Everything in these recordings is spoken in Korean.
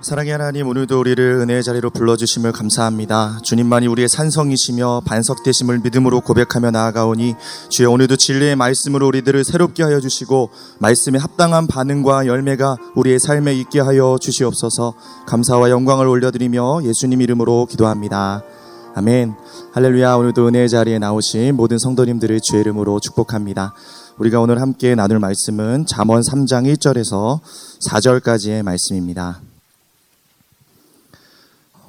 사랑의 하나님 오늘도 우리를 은혜의 자리로 불러주심을 감사합니다. 주님만이 우리의 산성이시며 반석되심을 믿음으로 고백하며 나아가오니 주여 오늘도 진리의 말씀으로 우리들을 새롭게 하여 주시고 말씀에 합당한 반응과 열매가 우리의 삶에 있게 하여 주시옵소서 감사와 영광을 올려드리며 예수님 이름으로 기도합니다. 아멘 할렐루야 오늘도 은혜의 자리에 나오신 모든 성도님들을 주의 이름으로 축복합니다. 우리가 오늘 함께 나눌 말씀은 잠언 3장 1절에서 4절까지의 말씀입니다.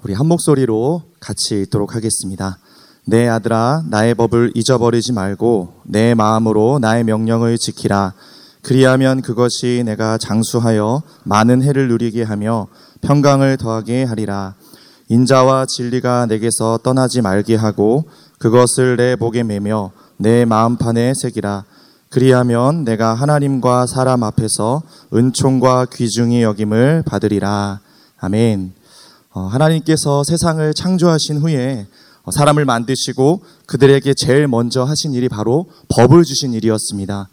우리 한 목소리로 같이 읽도록 하겠습니다. 내 아들아 나의 법을 잊어버리지 말고 내 마음으로 나의 명령을 지키라. 그리하면 그것이 내가 장수하여 많은 해를 누리게 하며 평강을 더하게 하리라. 인자와 진리가 내게서 떠나지 말게 하고 그것을 내 목에 매며 내 마음판에 새기라. 그리하면 내가 하나님과 사람 앞에서 은총과 귀중히 여김을 받으리라. 아멘. 어, 하나님께서 세상을 창조하신 후에 어, 사람을 만드시고 그들에게 제일 먼저 하신 일이 바로 법을 주신 일이었습니다.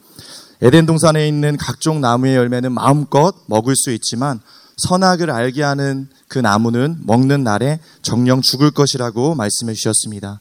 에덴 동산에 있는 각종 나무의 열매는 마음껏 먹을 수 있지만 선악을 알게 하는 그 나무는 먹는 날에 정령 죽을 것이라고 말씀해 주셨습니다.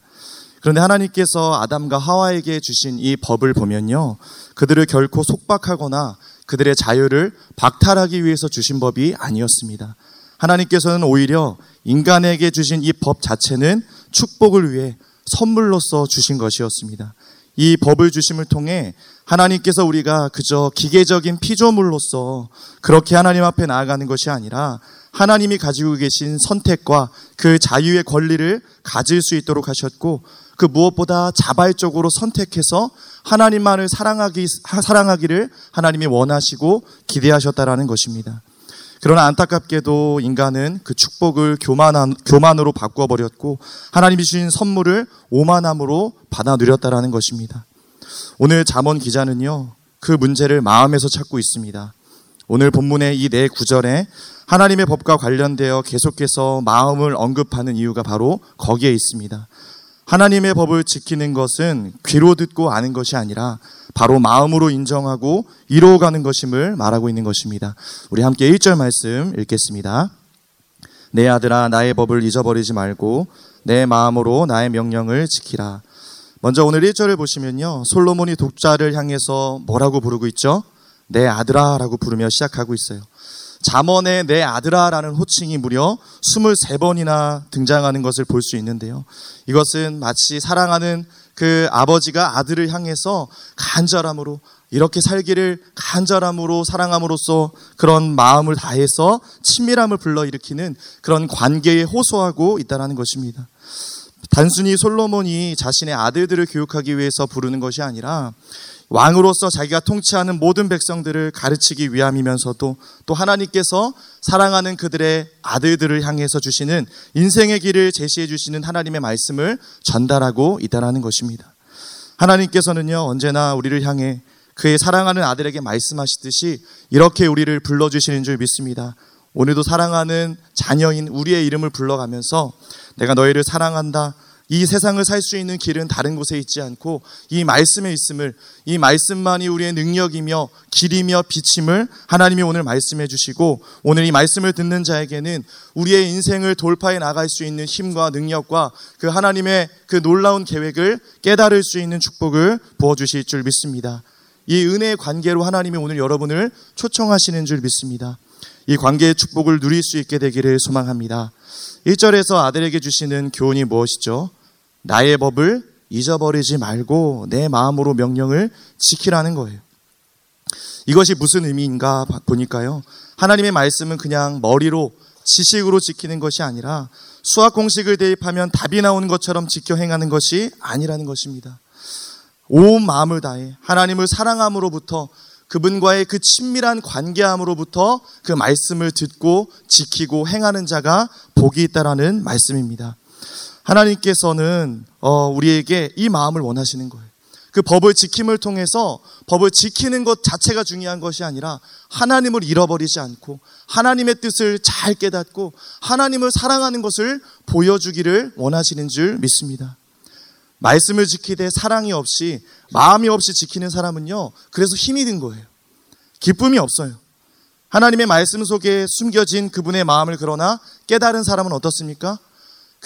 그런데 하나님께서 아담과 하와에게 주신 이 법을 보면요. 그들을 결코 속박하거나 그들의 자유를 박탈하기 위해서 주신 법이 아니었습니다. 하나님께서는 오히려 인간에게 주신 이 법 자체는 축복을 위해 선물로서 주신 것이었습니다. 이 법을 주심을 통해 하나님께서 우리가 그저 기계적인 피조물로서 그렇게 하나님 앞에 나아가는 것이 아니라 하나님이 가지고 계신 선택과 그 자유의 권리를 가질 수 있도록 하셨고 그 무엇보다 자발적으로 선택해서 하나님만을 사랑하기, 사랑하기를 하나님이 원하시고 기대하셨다라는 것입니다. 그러나 안타깝게도 인간은 그 축복을 교만한, 교만으로 바꿔버렸고 하나님이 주신 선물을 오만함으로 받아 누렸다라는 것입니다. 오늘 잠언 기자는요, 그 문제를 마음에서 찾고 있습니다. 오늘 본문의 이 네 구절에 하나님의 법과 관련되어 계속해서 마음을 언급하는 이유가 바로 거기에 있습니다. 하나님의 법을 지키는 것은 귀로 듣고 아는 것이 아니라 바로 마음으로 인정하고 이루어가는 것임을 말하고 있는 것입니다. 우리 함께 1절 말씀 읽겠습니다. 내 아들아 나의 법을 잊어버리지 말고 내 마음으로 나의 명령을 지키라. 먼저 오늘 1절을 보시면요. 솔로몬이 독자를 향해서 뭐라고 부르고 있죠? 내 아들아라고 부르며 시작하고 있어요. 잠언에 내 아들아라는 호칭이 무려 23번이나 등장하는 것을 볼 수 있는데요. 이것은 마치 사랑하는 그 아버지가 아들을 향해서 간절함으로 이렇게 살기를 간절함으로 사랑함으로써 그런 마음을 다해서 친밀함을 불러일으키는 그런 관계에 호소하고 있다는 것입니다. 단순히 솔로몬이 자신의 아들들을 교육하기 위해서 부르는 것이 아니라 왕으로서 자기가 통치하는 모든 백성들을 가르치기 위함이면서도 또 하나님께서 사랑하는 그들의 아들들을 향해서 주시는 인생의 길을 제시해 주시는 하나님의 말씀을 전달하고 있다라는 것입니다. 하나님께서는요, 언제나 우리를 향해 그의 사랑하는 아들에게 말씀하시듯이 이렇게 우리를 불러주시는 줄 믿습니다. 오늘도 사랑하는 자녀인 우리의 이름을 불러가면서 내가 너희를 사랑한다. 이 세상을 살 수 있는 길은 다른 곳에 있지 않고 이 말씀에 있음을 이 말씀만이 우리의 능력이며 길이며 빛임을 하나님이 오늘 말씀해 주시고 오늘 이 말씀을 듣는 자에게는 우리의 인생을 돌파해 나갈 수 있는 힘과 능력과 그 하나님의 그 놀라운 계획을 깨달을 수 있는 축복을 부어 주실 줄 믿습니다. 이 은혜의 관계로 하나님이 오늘 여러분을 초청하시는 줄 믿습니다. 이 관계의 축복을 누릴 수 있게 되기를 소망합니다. 1절에서 아들에게 주시는 교훈이 무엇이죠? 나의 법을 잊어버리지 말고 내 마음으로 명령을 지키라는 거예요. 이것이 무슨 의미인가 보니까요. 하나님의 말씀은 그냥 머리로 지식으로 지키는 것이 아니라 수학 공식을 대입하면 답이 나오는 것처럼 지켜 행하는 것이 아니라는 것입니다. 온 마음을 다해 하나님을 사랑함으로부터 그분과의 그 친밀한 관계함으로부터 그 말씀을 듣고 지키고 행하는 자가 복이 있다라는 말씀입니다. 하나님께서는 어, 우리에게 이 마음을 원하시는 거예요. 그 법을 지킴을 통해서 법을 지키는 것 자체가 중요한 것이 아니라 하나님을 잃어버리지 않고 하나님의 뜻을 잘 깨닫고 하나님을 사랑하는 것을 보여주기를 원하시는 줄 믿습니다. 말씀을 지키되 사랑이 없이 마음이 없이 지키는 사람은요. 그래서 힘이 든 거예요. 기쁨이 없어요. 하나님의 말씀 속에 숨겨진 그분의 마음을 그러나 깨달은 사람은 어떻습니까?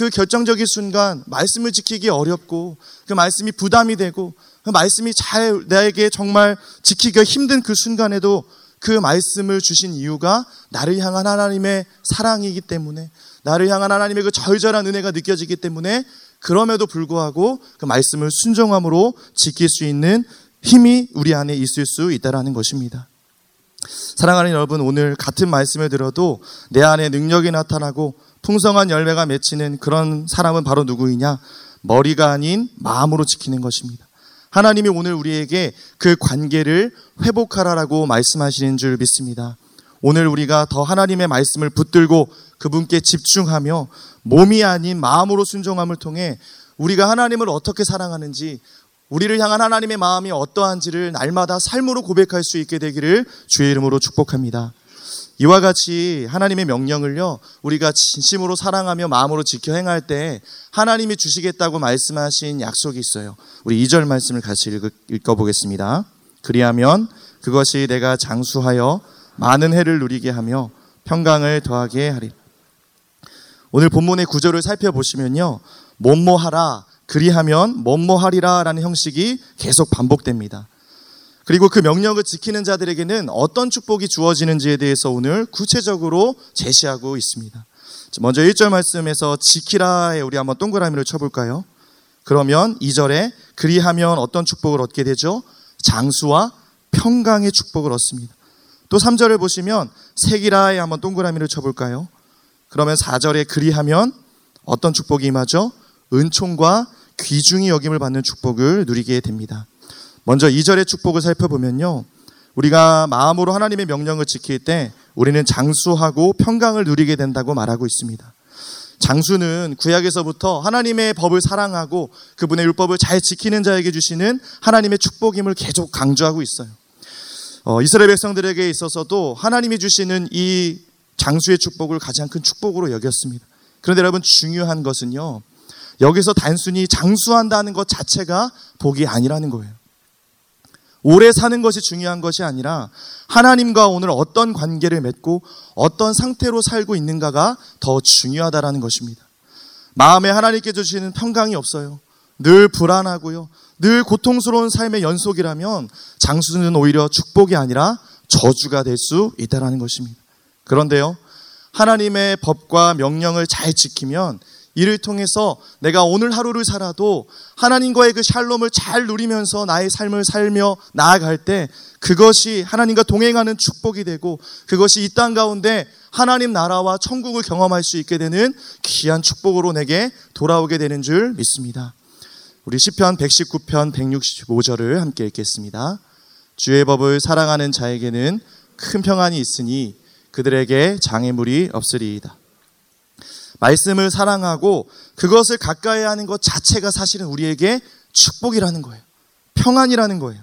그 결정적인 순간 말씀을 지키기 어렵고 그 말씀이 부담이 되고 그 말씀이 잘 나에게 정말 지키기가 힘든 그 순간에도 그 말씀을 주신 이유가 나를 향한 하나님의 사랑이기 때문에 나를 향한 하나님의 그 절절한 은혜가 느껴지기 때문에 그럼에도 불구하고 그 말씀을 순종함으로 지킬 수 있는 힘이 우리 안에 있을 수 있다라는 것입니다. 사랑하는 여러분, 오늘 같은 말씀을 들어도 내 안에 능력이 나타나고 풍성한 열매가 맺히는 그런 사람은 바로 누구이냐? 머리가 아닌 마음으로 지키는 것입니다. 하나님이 오늘 우리에게 그 관계를 회복하라라고 말씀하시는 줄 믿습니다. 오늘 우리가 더 하나님의 말씀을 붙들고 그분께 집중하며 몸이 아닌 마음으로 순종함을 통해 우리가 하나님을 어떻게 사랑하는지 우리를 향한 하나님의 마음이 어떠한지를 날마다 삶으로 고백할 수 있게 되기를 주의 이름으로 축복합니다. 이와 같이 하나님의 명령을요, 우리가 진심으로 사랑하며 마음으로 지켜 행할 때 하나님이 주시겠다고 말씀하신 약속이 있어요. 우리 2절 말씀을 같이 읽어 보겠습니다. 그리하면 그것이 내가 장수하여 많은 해를 누리게 하며 평강을 더하게 하리. 오늘 본문의 구절을 살펴보시면요. 뭐뭐 하라, 그리하면 뭐뭐 하리라 라는 형식이 계속 반복됩니다. 그리고 그 명령을 지키는 자들에게는 어떤 축복이 주어지는지에 대해서 오늘 구체적으로 제시하고 있습니다. 먼저 1절 말씀에서 지키라에 우리 한번 동그라미를 쳐볼까요? 그러면 2절에 그리하면 어떤 축복을 얻게 되죠? 장수와 평강의 축복을 얻습니다. 또 3절을 보시면 색이라에 한번 동그라미를 쳐볼까요? 그러면 4절에 그리하면 어떤 축복이 임하죠? 은총과 귀중히 여김을 받는 축복을 누리게 됩니다. 먼저 2절의 축복을 살펴보면요. 우리가 마음으로 하나님의 명령을 지킬 때 우리는 장수하고 평강을 누리게 된다고 말하고 있습니다. 장수는 구약에서부터 하나님의 법을 사랑하고 그분의 율법을 잘 지키는 자에게 주시는 하나님의 축복임을 계속 강조하고 있어요. 어, 이스라엘 백성들에게 있어서도 하나님이 주시는 이 장수의 축복을 가장 큰 축복으로 여겼습니다. 그런데 여러분 중요한 것은요. 여기서 단순히 장수한다는 것 자체가 복이 아니라는 거예요. 오래 사는 것이 중요한 것이 아니라 하나님과 오늘 어떤 관계를 맺고 어떤 상태로 살고 있는가가 더 중요하다라는 것입니다. 마음에 하나님께 주시는 평강이 없어요. 늘 불안하고요. 늘 고통스러운 삶의 연속이라면 장수는 오히려 축복이 아니라 저주가 될 수 있다라는 것입니다. 그런데요. 하나님의 법과 명령을 잘 지키면 이를 통해서 내가 오늘 하루를 살아도 하나님과의 그 샬롬을 잘 누리면서 나의 삶을 살며 나아갈 때 그것이 하나님과 동행하는 축복이 되고 그것이 이 땅 가운데 하나님 나라와 천국을 경험할 수 있게 되는 귀한 축복으로 내게 돌아오게 되는 줄 믿습니다. 우리 시편 119편 165절을 함께 읽겠습니다. 주의 법을 사랑하는 자에게는 큰 평안이 있으니 그들에게 장애물이 없으리이다. 말씀을 사랑하고 그것을 가까이 하는 것 자체가 사실은 우리에게 축복이라는 거예요. 평안이라는 거예요.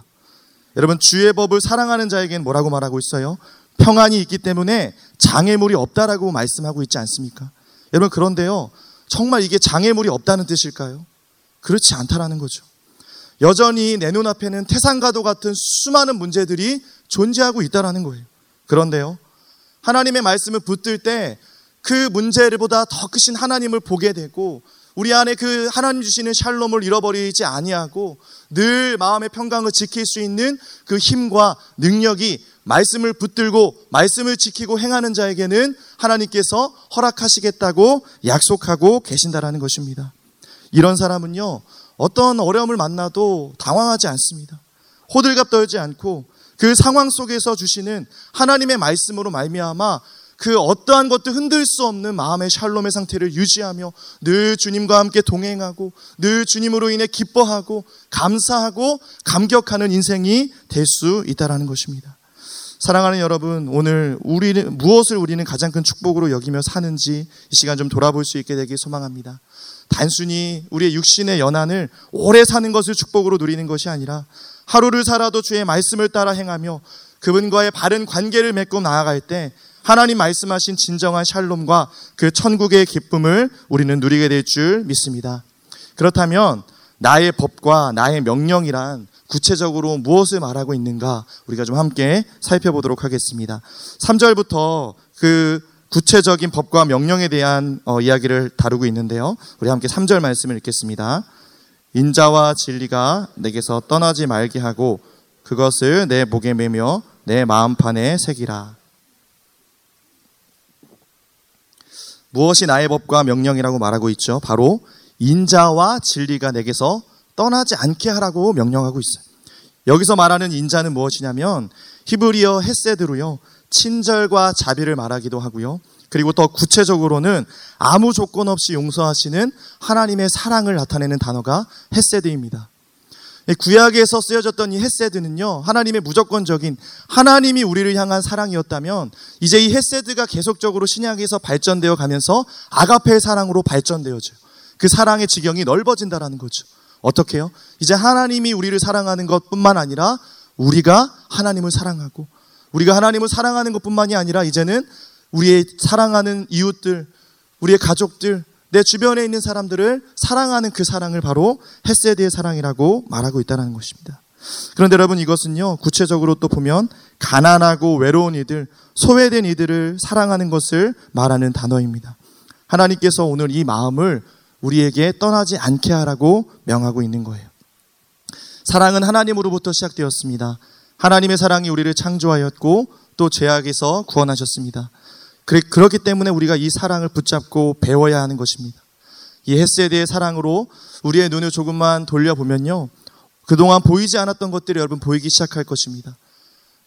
여러분, 주의 법을 사랑하는 자에게는 뭐라고 말하고 있어요? 평안이 있기 때문에 장애물이 없다라고 말씀하고 있지 않습니까? 여러분, 그런데요. 정말 이게 장애물이 없다는 뜻일까요? 그렇지 않다라는 거죠. 여전히 내 눈앞에는 태산가도 같은 수많은 문제들이 존재하고 있다라는 거예요. 그런데요. 하나님의 말씀을 붙들 때 그 문제보다 더 크신 하나님을 보게 되고 우리 안에 그 하나님 주시는 샬롬을 잃어버리지 아니하고 늘 마음의 평강을 지킬 수 있는 그 힘과 능력이 말씀을 붙들고 말씀을 지키고 행하는 자에게는 하나님께서 허락하시겠다고 약속하고 계신다라는 것입니다. 이런 사람은요, 어떤 어려움을 만나도 당황하지 않습니다. 호들갑 떨지 않고 그 상황 속에서 주시는 하나님의 말씀으로 말미암아 그 어떠한 것도 흔들 수 없는 마음의 샬롬의 상태를 유지하며 늘 주님과 함께 동행하고 늘 주님으로 인해 기뻐하고 감사하고 감격하는 인생이 될 수 있다라는 것입니다. 사랑하는 여러분, 오늘 우리는 무엇을 우리는 가장 큰 축복으로 여기며 사는지 이 시간 좀 돌아볼 수 있게 되길 소망합니다. 단순히 우리의 육신의 연한을 오래 사는 것을 축복으로 누리는 것이 아니라 하루를 살아도 주의 말씀을 따라 행하며 그분과의 바른 관계를 맺고 나아갈 때 하나님 말씀하신 진정한 샬롬과 그 천국의 기쁨을 우리는 누리게 될 줄 믿습니다. 그렇다면 나의 법과 나의 명령이란 구체적으로 무엇을 말하고 있는가 우리가 좀 함께 살펴보도록 하겠습니다. 3절부터 그 구체적인 법과 명령에 대한 어, 이야기를 다루고 있는데요. 우리 함께 3절 말씀을 읽겠습니다. 인자와 진리가 내게서 떠나지 말게 하고 그것을 내 목에 매며 내 마음판에 새기라. 무엇이 나의 법과 명령이라고 말하고 있죠? 바로 인자와 진리가 내게서 떠나지 않게 하라고 명령하고 있어요. 여기서 말하는 인자는 무엇이냐면 히브리어 헤세드로요. 친절과 자비를 말하기도 하고요. 그리고 더 구체적으로는 아무 조건 없이 용서하시는 하나님의 사랑을 나타내는 단어가 헤세드입니다. 구약에서 쓰여졌던 이 헤세드는요, 하나님의 무조건적인 하나님이 우리를 향한 사랑이었다면, 이제 이 헤세드가 계속적으로 신약에서 발전되어 가면서 아가페의 사랑으로 발전되어져요. 그 사랑의 지경이 넓어진다라는 거죠. 어떻게요? 이제 하나님이 우리를 사랑하는 것뿐만 아니라 우리가 하나님을 사랑하고 우리가 하나님을 사랑하는 것뿐만이 아니라 이제는 우리의 사랑하는 이웃들, 우리의 가족들, 내 주변에 있는 사람들을 사랑하는 그 사랑을 바로 헤세드의 사랑이라고 말하고 있다는 것입니다. 그런데 여러분 이것은요, 구체적으로 또 보면 가난하고 외로운 이들, 소외된 이들을 사랑하는 것을 말하는 단어입니다. 하나님께서 오늘 이 마음을 우리에게 떠나지 않게 하라고 명하고 있는 거예요. 사랑은 하나님으로부터 시작되었습니다. 하나님의 사랑이 우리를 창조하였고 또 죄악에서 구원하셨습니다. 그렇기 때문에 우리가 이 사랑을 붙잡고 배워야 하는 것입니다. 이 헤세드의 사랑으로 우리의 눈을 조금만 돌려보면요. 그동안 보이지 않았던 것들이 여러분 보이기 시작할 것입니다.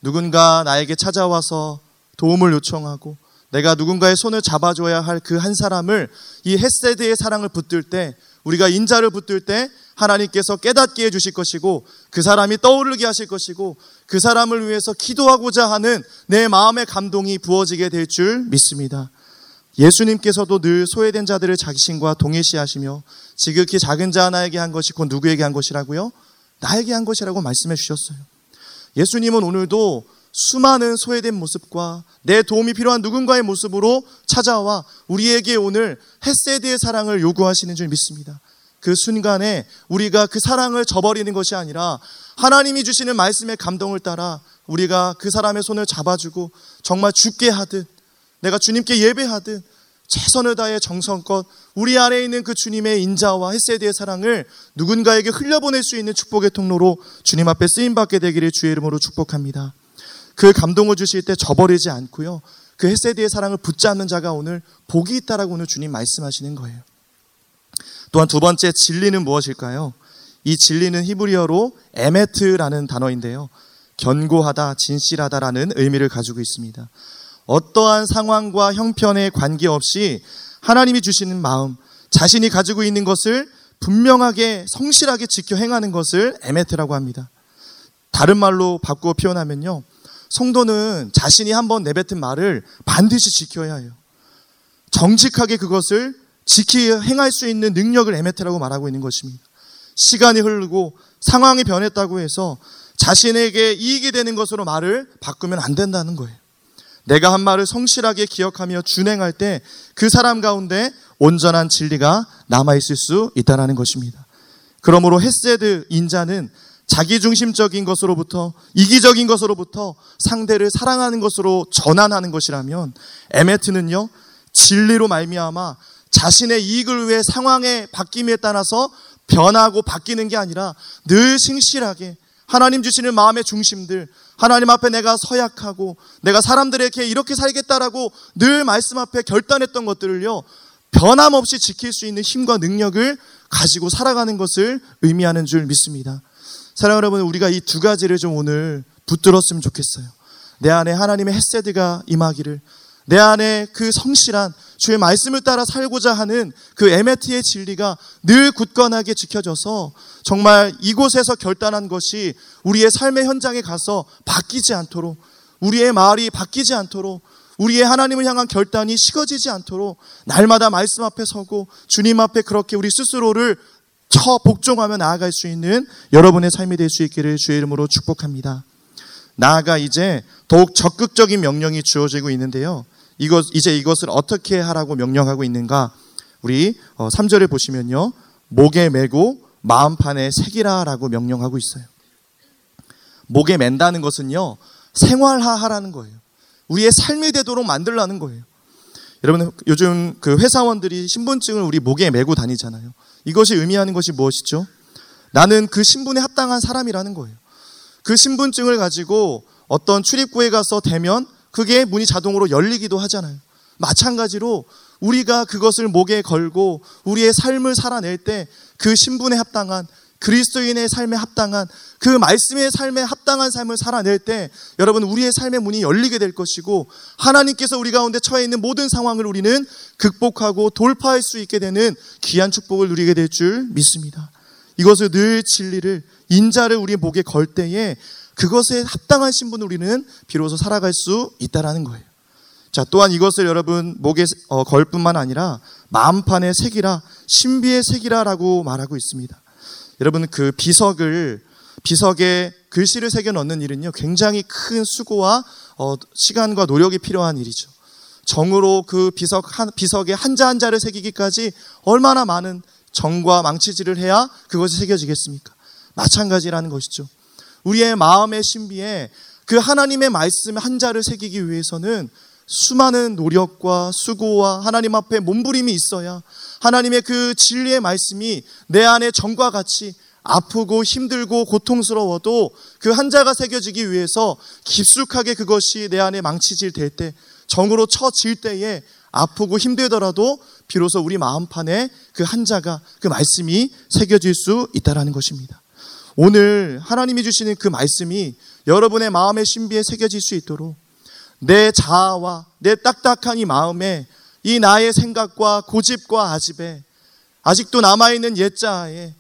누군가 나에게 찾아와서 도움을 요청하고 내가 누군가의 손을 잡아줘야 할 그 한 사람을 이 헤세드의 사랑을 붙들 때 우리가 인자를 붙들 때 하나님께서 깨닫게 해주실 것이고 그 사람이 떠오르게 하실 것이고 그 사람을 위해서 기도하고자 하는 내 마음의 감동이 부어지게 될 줄 믿습니다. 예수님께서도 늘 소외된 자들을 자신과 동일시하시며 지극히 작은 자 하나에게 한 것이 곧 누구에게 한 것이라고요? 나에게 한 것이라고 말씀해 주셨어요. 예수님은 오늘도 수많은 소외된 모습과 내 도움이 필요한 누군가의 모습으로 찾아와 우리에게 오늘 헤세드의 사랑을 요구하시는 줄 믿습니다. 그 순간에 우리가 그 사랑을 저버리는 것이 아니라 하나님이 주시는 말씀의 감동을 따라 우리가 그 사람의 손을 잡아주고 정말 주께 하듯 내가 주님께 예배하듯 최선을 다해 정성껏 우리 안에 있는 그 주님의 인자와 חסד의 사랑을 누군가에게 흘려보낼 수 있는 축복의 통로로 주님 앞에 쓰임 받게 되기를 주의 이름으로 축복합니다. 그 감동을 주실 때 저버리지 않고요. 그 חסד의 사랑을 붙잡는 자가 오늘 복이 있다라고 오늘 주님 말씀하시는 거예요. 또한 두 번째 진리는 무엇일까요? 이 진리는 히브리어로 אמת라는 단어인데요. 견고하다, 진실하다라는 의미를 가지고 있습니다. 어떠한 상황과 형편에 관계없이 하나님이 주시는 마음, 자신이 가지고 있는 것을 분명하게 성실하게 지켜 행하는 것을 에메트라고 합니다. 다른 말로 바꾸어 표현하면요. 성도는 자신이 한번 내뱉은 말을 반드시 지켜야 해요. 정직하게 그것을 지키 행할 수 있는 능력을 에메트라고 말하고 있는 것입니다. 시간이 흐르고 상황이 변했다고 해서 자신에게 이익이 되는 것으로 말을 바꾸면 안 된다는 거예요. 내가 한 말을 성실하게 기억하며 준행할 때 그 사람 가운데 온전한 진리가 남아 있을 수 있다는 것입니다. 그러므로 헤세드 인자는 자기중심적인 것으로부터 이기적인 것으로부터 상대를 사랑하는 것으로 전환하는 것이라면 에메트는요 진리로 말미암아 자신의 이익을 위해 상황의 바뀜에 따라서 변하고 바뀌는 게 아니라 늘 신실하게 하나님 주시는 마음의 중심들 하나님 앞에 내가 서약하고 내가 사람들에게 이렇게 살겠다라고 늘 말씀 앞에 결단했던 것들을요 변함없이 지킬 수 있는 힘과 능력을 가지고 살아가는 것을 의미하는 줄 믿습니다. 사랑 여러분, 우리가 이 두 가지를 좀 오늘 붙들었으면 좋겠어요. 내 안에 하나님의 햇세드가 임하기를, 내 안에 그 성실한 주의 말씀을 따라 살고자 하는 그 에메트의 진리가 늘 굳건하게 지켜져서 정말 이곳에서 결단한 것이 우리의 삶의 현장에 가서 바뀌지 않도록 우리의 말이 바뀌지 않도록 우리의 하나님을 향한 결단이 식어지지 않도록 날마다 말씀 앞에 서고 주님 앞에 그렇게 우리 스스로를 처 복종하며 나아갈 수 있는 여러분의 삶이 될 수 있기를 주의 이름으로 축복합니다. 나아가 이제 더욱 적극적인 명령이 주어지고 있는데요. 이것, 이제 이것을 어떻게 하라고 명령하고 있는가? 우리 3절에 어, 보시면요. 목에 메고 마음판에 새기라라고 명령하고 있어요. 목에 맨다는 것은요, 생활화하라는 거예요. 우리의 삶이 되도록 만들라는 거예요. 여러분, 요즘 그 회사원들이 신분증을 우리 목에 메고 다니잖아요. 이것이 의미하는 것이 무엇이죠? 나는 그 신분에 합당한 사람이라는 거예요. 그 신분증을 가지고 어떤 출입구에 가서 대면 그게 문이 자동으로 열리기도 하잖아요. 마찬가지로 우리가 그것을 목에 걸고 우리의 삶을 살아낼 때 그 신분에 합당한 그리스도인의 삶에 합당한 그 말씀의 삶에 합당한 삶을 살아낼 때 여러분 우리의 삶의 문이 열리게 될 것이고 하나님께서 우리 가운데 처해 있는 모든 상황을 우리는 극복하고 돌파할 수 있게 되는 귀한 축복을 누리게 될 줄 믿습니다. 이것을 늘 진리를 인자를 우리 목에 걸 때에 그것에 합당한 신분을 우리는 비로소 살아갈 수 있다라는 거예요. 자, 또한 이것을 여러분 목에 어, 걸 뿐만 아니라 마음판의 색이라 신비의 색이라라고 말하고 있습니다. 여러분 그 비석을 비석에 글씨를 새겨 넣는 일은요 굉장히 큰 수고와 어, 시간과 노력이 필요한 일이죠. 정으로 그 비석 한, 비석에 한자 한자를 새기기까지 얼마나 많은 정과 망치질을 해야 그것이 새겨지겠습니까? 마찬가지라는 것이죠. 우리의 마음의 신비에 그 하나님의 말씀 한자를 새기기 위해서는 수많은 노력과 수고와 하나님 앞에 몸부림이 있어야 하나님의 그 진리의 말씀이 내 안에 정과 같이 아프고 힘들고 고통스러워도 그 한자가 새겨지기 위해서 깊숙하게 그것이 내 안에 망치질 될 때, 정으로 쳐질 때에 아프고 힘들더라도 비로소 우리 마음판에 그 한자가 그 말씀이 새겨질 수 있다라는 것입니다. 오늘 하나님이 주시는 그 말씀이 여러분의 마음의 신비에 새겨질 수 있도록 내 자아와 내 딱딱한 이 마음에 이 나의 생각과 고집과 아집에 아직도 남아있는 옛자아에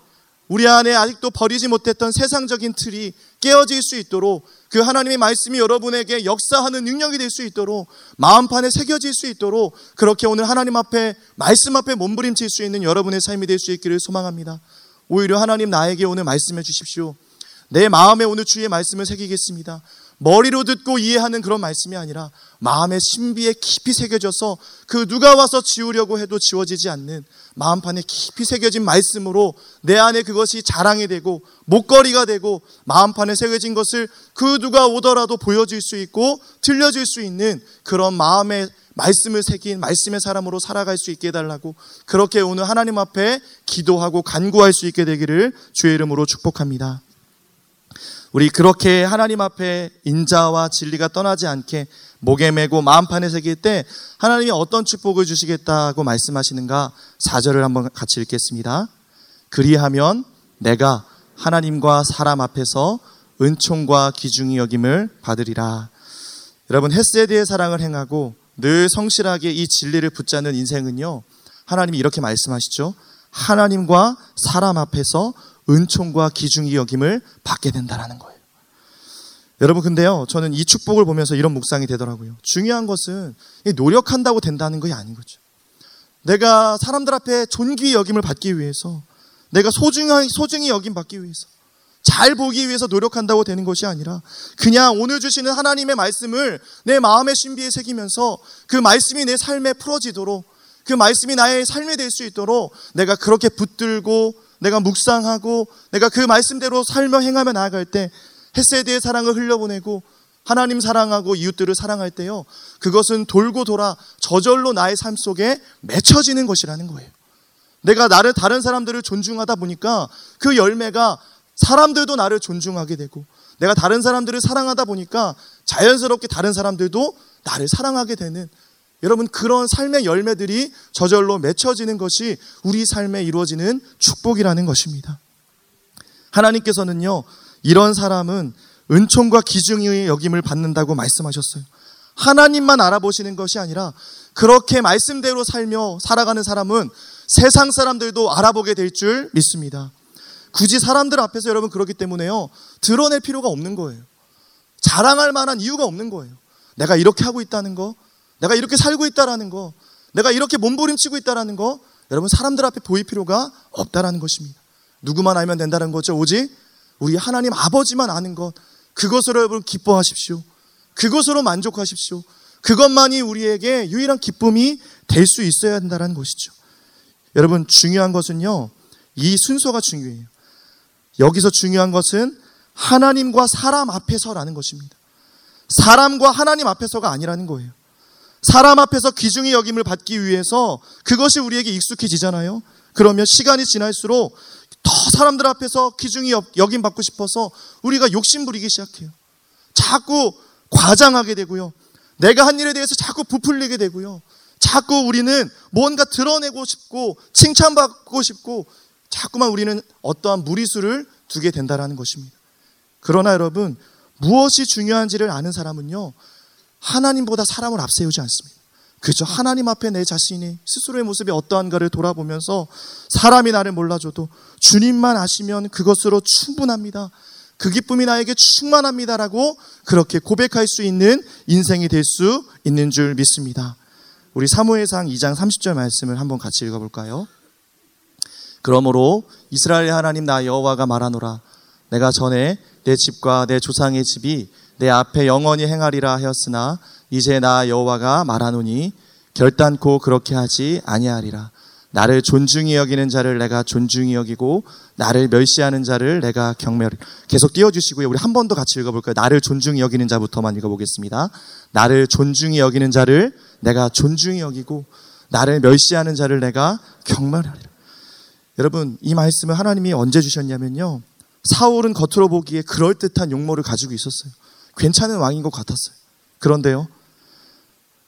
우리 안에 아직도 버리지 못했던 세상적인 틀이 깨어질 수 있도록 그 하나님의 말씀이 여러분에게 역사하는 능력이 될 수 있도록 마음판에 새겨질 수 있도록 그렇게 오늘 하나님 앞에 말씀 앞에 몸부림칠 수 있는 여러분의 삶이 될 수 있기를 소망합니다. 오히려 하나님 나에게 오늘 말씀해 주십시오. 내 마음에 오늘 주의 말씀을 새기겠습니다. 머리로 듣고 이해하는 그런 말씀이 아니라 마음의 신비에 깊이 새겨져서 그 누가 와서 지우려고 해도 지워지지 않는 마음판에 깊이 새겨진 말씀으로 내 안에 그것이 자랑이 되고 목걸이가 되고 마음판에 새겨진 것을 그 누가 오더라도 보여줄 수 있고 들려줄 수 있는 그런 마음의 말씀을 새긴 말씀의 사람으로 살아갈 수 있게 해달라고 그렇게 오늘 하나님 앞에 기도하고 간구할 수 있게 되기를 주의 이름으로 축복합니다. 우리 그렇게 하나님 앞에 인자와 진리가 떠나지 않게 목에 메고 마음판에 새길 때 하나님이 어떤 축복을 주시겠다고 말씀하시는가 4절을 한번 같이 읽겠습니다. 그리하면 내가 하나님과 사람 앞에서 은총과 기중이 여김을 받으리라. 여러분 햇세드의 사랑을 행하고 늘 성실하게 이 진리를 붙잡는 인생은요. 하나님이 이렇게 말씀하시죠. 하나님과 사람 앞에서 은총과 기중이 여김을 받게 된다라는 거예요. 여러분 근데요 저는 이 축복을 보면서 이런 묵상이 되더라고요. 중요한 것은 노력한다고 된다는 것이 아닌 거죠. 내가 사람들 앞에 존귀 여김을 받기 위해서 내가 소중히 소중히 여김 받기 위해서 잘 보기 위해서 노력한다고 되는 것이 아니라 그냥 오늘 주시는 하나님의 말씀을 내 마음의 신비에 새기면서 그 말씀이 내 삶에 풀어지도록 그 말씀이 나의 삶이 될 수 있도록 내가 그렇게 붙들고 내가 묵상하고 내가 그 말씀대로 살며 행하며 나아갈 때 햇세드의 사랑을 흘려보내고 하나님 사랑하고 이웃들을 사랑할 때요. 그것은 돌고 돌아 저절로 나의 삶 속에 맺혀지는 것이라는 거예요. 내가 나를 다른 사람들을 존중하다 보니까 그 열매가 사람들도 나를 존중하게 되고 내가 다른 사람들을 사랑하다 보니까 자연스럽게 다른 사람들도 나를 사랑하게 되는 여러분 그런 삶의 열매들이 저절로 맺혀지는 것이 우리 삶에 이루어지는 축복이라는 것입니다. 하나님께서는요 이런 사람은 은총과 기중의 여김을 받는다고 말씀하셨어요. 하나님만 알아보시는 것이 아니라 그렇게 말씀대로 살며 살아가는 사람은 세상 사람들도 알아보게 될 줄 믿습니다. 굳이 사람들 앞에서 여러분 그렇기 때문에요. 드러낼 필요가 없는 거예요. 자랑할 만한 이유가 없는 거예요. 내가 이렇게 하고 있다는 거, 내가 이렇게 살고 있다라는 거, 내가 이렇게 몸부림치고 있다라는 거, 여러분 사람들 앞에 보일 필요가 없다라는 것입니다. 누구만 알면 된다는 거죠. 오직 우리 하나님 아버지만 아는 것, 그것으로 여러분 기뻐하십시오. 그것으로 만족하십시오. 그것만이 우리에게 유일한 기쁨이 될 수 있어야 한다는 것이죠. 여러분 중요한 것은요. 이 순서가 중요해요. 여기서 중요한 것은 하나님과 사람 앞에서라는 것입니다. 사람과 하나님 앞에서가 아니라는 거예요. 사람 앞에서 귀중히 여김을 받기 위해서 그것이 우리에게 익숙해지잖아요. 그러면 시간이 지날수록 더 사람들 앞에서 귀중히 여김 받고 싶어서 우리가 욕심 부리기 시작해요. 자꾸 과장하게 되고요. 내가 한 일에 대해서 자꾸 부풀리게 되고요. 자꾸 우리는 뭔가 드러내고 싶고 칭찬받고 싶고 자꾸만 우리는 어떠한 무리수를 두게 된다라는 것입니다. 그러나 여러분 무엇이 중요한지를 아는 사람은요 하나님보다 사람을 앞세우지 않습니다. 그저 하나님 앞에 내 자신이 스스로의 모습이 어떠한가를 돌아보면서 사람이 나를 몰라줘도 주님만 아시면 그것으로 충분합니다. 그 기쁨이 나에게 충만합니다라고 그렇게 고백할 수 있는 인생이 될 수 있는 줄 믿습니다. 우리 사무엘상 2장 30절 말씀을 한번 같이 읽어볼까요? 그러므로 이스라엘 하나님 나 여호와가 말하노라 내가 전에 내 집과 내 조상의 집이 내 앞에 영원히 행하리라 하였으나 이제 나 여호와가 말하노니 결단코 그렇게 하지 아니하리라. 나를 존중히 여기는 자를 내가 존중히 여기고 나를 멸시하는 자를 내가 경멸. 계속 띄워주시고요. 우리 한 번 더 같이 읽어볼까요? 나를 존중히 여기는 자부터만 읽어보겠습니다. 나를 존중히 여기는 자를 내가 존중히 여기고 나를 멸시하는 자를 내가 경멸하리라. 여러분 이 말씀을 하나님이 언제 주셨냐면요. 사울은 겉으로 보기에 그럴듯한 용모를 가지고 있었어요. 괜찮은 왕인 것 같았어요. 그런데요,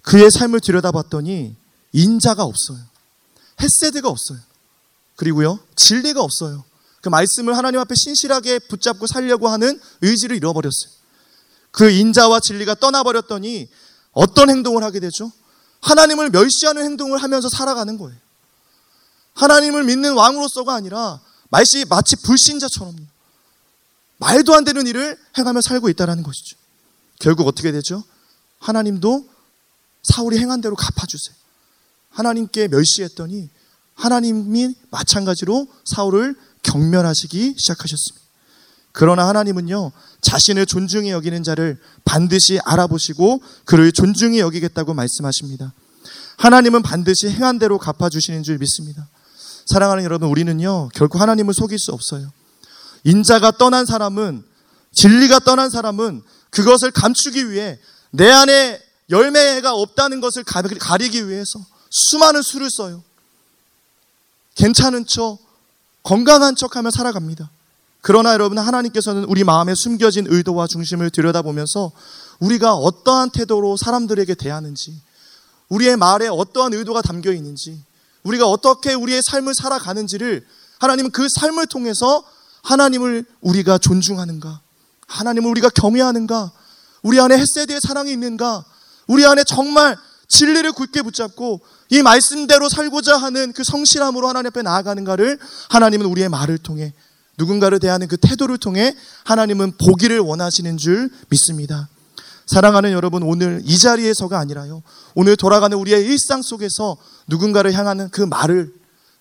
그의 삶을 들여다봤더니 인자가 없어요. 햇세드가 없어요. 그리고요, 진리가 없어요. 그 말씀을 하나님 앞에 신실하게 붙잡고 살려고 하는 의지를 잃어버렸어요. 그 인자와 진리가 떠나버렸더니 어떤 행동을 하게 되죠? 하나님을 멸시하는 행동을 하면서 살아가는 거예요. 하나님을 믿는 왕으로서가 아니라 마치, 마치 불신자처럼 말도 안 되는 일을 행하며 살고 있다는 것이죠. 결국 어떻게 되죠? 하나님도 사울이 행한 대로 갚아주세요. 하나님께 멸시했더니 하나님이 마찬가지로 사울을 경멸하시기 시작하셨습니다. 그러나 하나님은요, 자신을 존중히 여기는 자를 반드시 알아보시고 그를 존중히 여기겠다고 말씀하십니다. 하나님은 반드시 행한 대로 갚아주시는 줄 믿습니다. 사랑하는 여러분, 우리는요, 결코 하나님을 속일 수 없어요. 인자가 떠난 사람은 진리가 떠난 사람은 그것을 감추기 위해 내 안에 열매가 없다는 것을 가리기 위해서 수많은 수를 써요. 괜찮은 척, 건강한 척 하며 살아갑니다. 그러나 여러분, 하나님께서는 우리 마음에 숨겨진 의도와 중심을 들여다보면서 우리가 어떠한 태도로 사람들에게 대하는지, 우리의 말에 어떠한 의도가 담겨 있는지, 우리가 어떻게 우리의 삶을 살아가는지를 하나님은 그 삶을 통해서 하나님을 우리가 존중하는가? 하나님을 우리가 경외하는가? 우리 안에 햇세드의 사랑이 있는가? 우리 안에 정말 진리를 굳게 붙잡고 이 말씀대로 살고자 하는 그 성실함으로 하나님 앞에 나아가는가를 하나님은 우리의 말을 통해 누군가를 대하는 그 태도를 통해 하나님은 보기를 원하시는 줄 믿습니다. 사랑하는 여러분, 오늘 이 자리에서가 아니라요. 오늘 돌아가는 우리의 일상 속에서 누군가를 향하는 그 말을,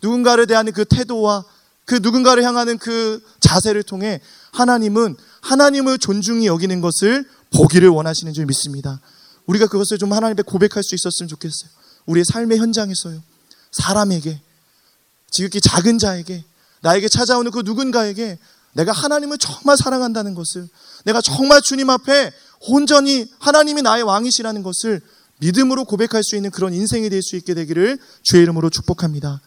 누군가를 대하는 그 태도와 그 누군가를 향하는 그 자세를 통해 하나님은 하나님을 존중히 여기는 것을 보기를 원하시는 줄 믿습니다. 우리가 그것을 좀 하나님께 고백할 수 있었으면 좋겠어요. 우리의 삶의 현장에서요. 사람에게, 지극히 작은 자에게, 나에게 찾아오는 그 누군가에게 내가 하나님을 정말 사랑한다는 것을, 내가 정말 주님 앞에 온전히 하나님이 나의 왕이시라는 것을 믿음으로 고백할 수 있는 그런 인생이 될 수 있게 되기를 주의 이름으로 축복합니다.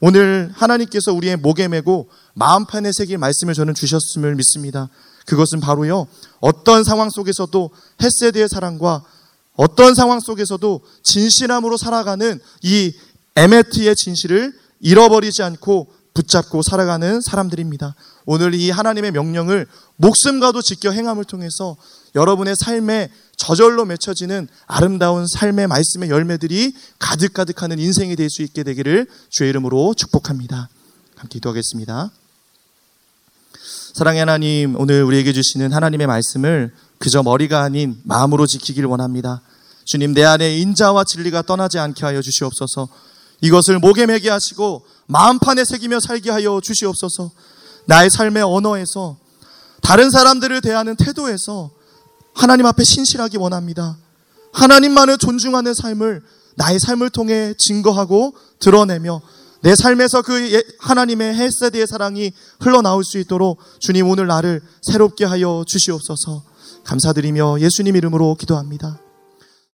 오늘 하나님께서 우리의 목에 메고 마음판에 새길 말씀을 저는 주셨음을 믿습니다. 그것은 바로요, 어떤 상황 속에서도 햇세드의 사랑과 어떤 상황 속에서도 진실함으로 살아가는 이 에메트의 진실을 잃어버리지 않고 붙잡고 살아가는 사람들입니다. 오늘 이 하나님의 명령을 목숨과도 지켜 행함을 통해서 여러분의 삶에 저절로 맺혀지는 아름다운 삶의 말씀의 열매들이 가득가득하는 인생이 될 수 있게 되기를 주의 이름으로 축복합니다. 함께 기도하겠습니다. 사랑의 하나님, 오늘 우리에게 주시는 하나님의 말씀을 그저 머리가 아닌 마음으로 지키길 원합니다. 주님, 내 안에 인자와 진리가 떠나지 않게 하여 주시옵소서. 이것을 목에 매게 하시고 마음판에 새기며 살게 하여 주시옵소서. 나의 삶의 언어에서 다른 사람들을 대하는 태도에서 하나님 앞에 신실하기 원합니다. 하나님만을 존중하는 삶을 나의 삶을 통해 증거하고 드러내며 내 삶에서 그 예- 하나님의 헬세드의 사랑이 흘러나올 수 있도록 주님 오늘 나를 새롭게 하여 주시옵소서 감사드리며 예수님 이름으로 기도합니다.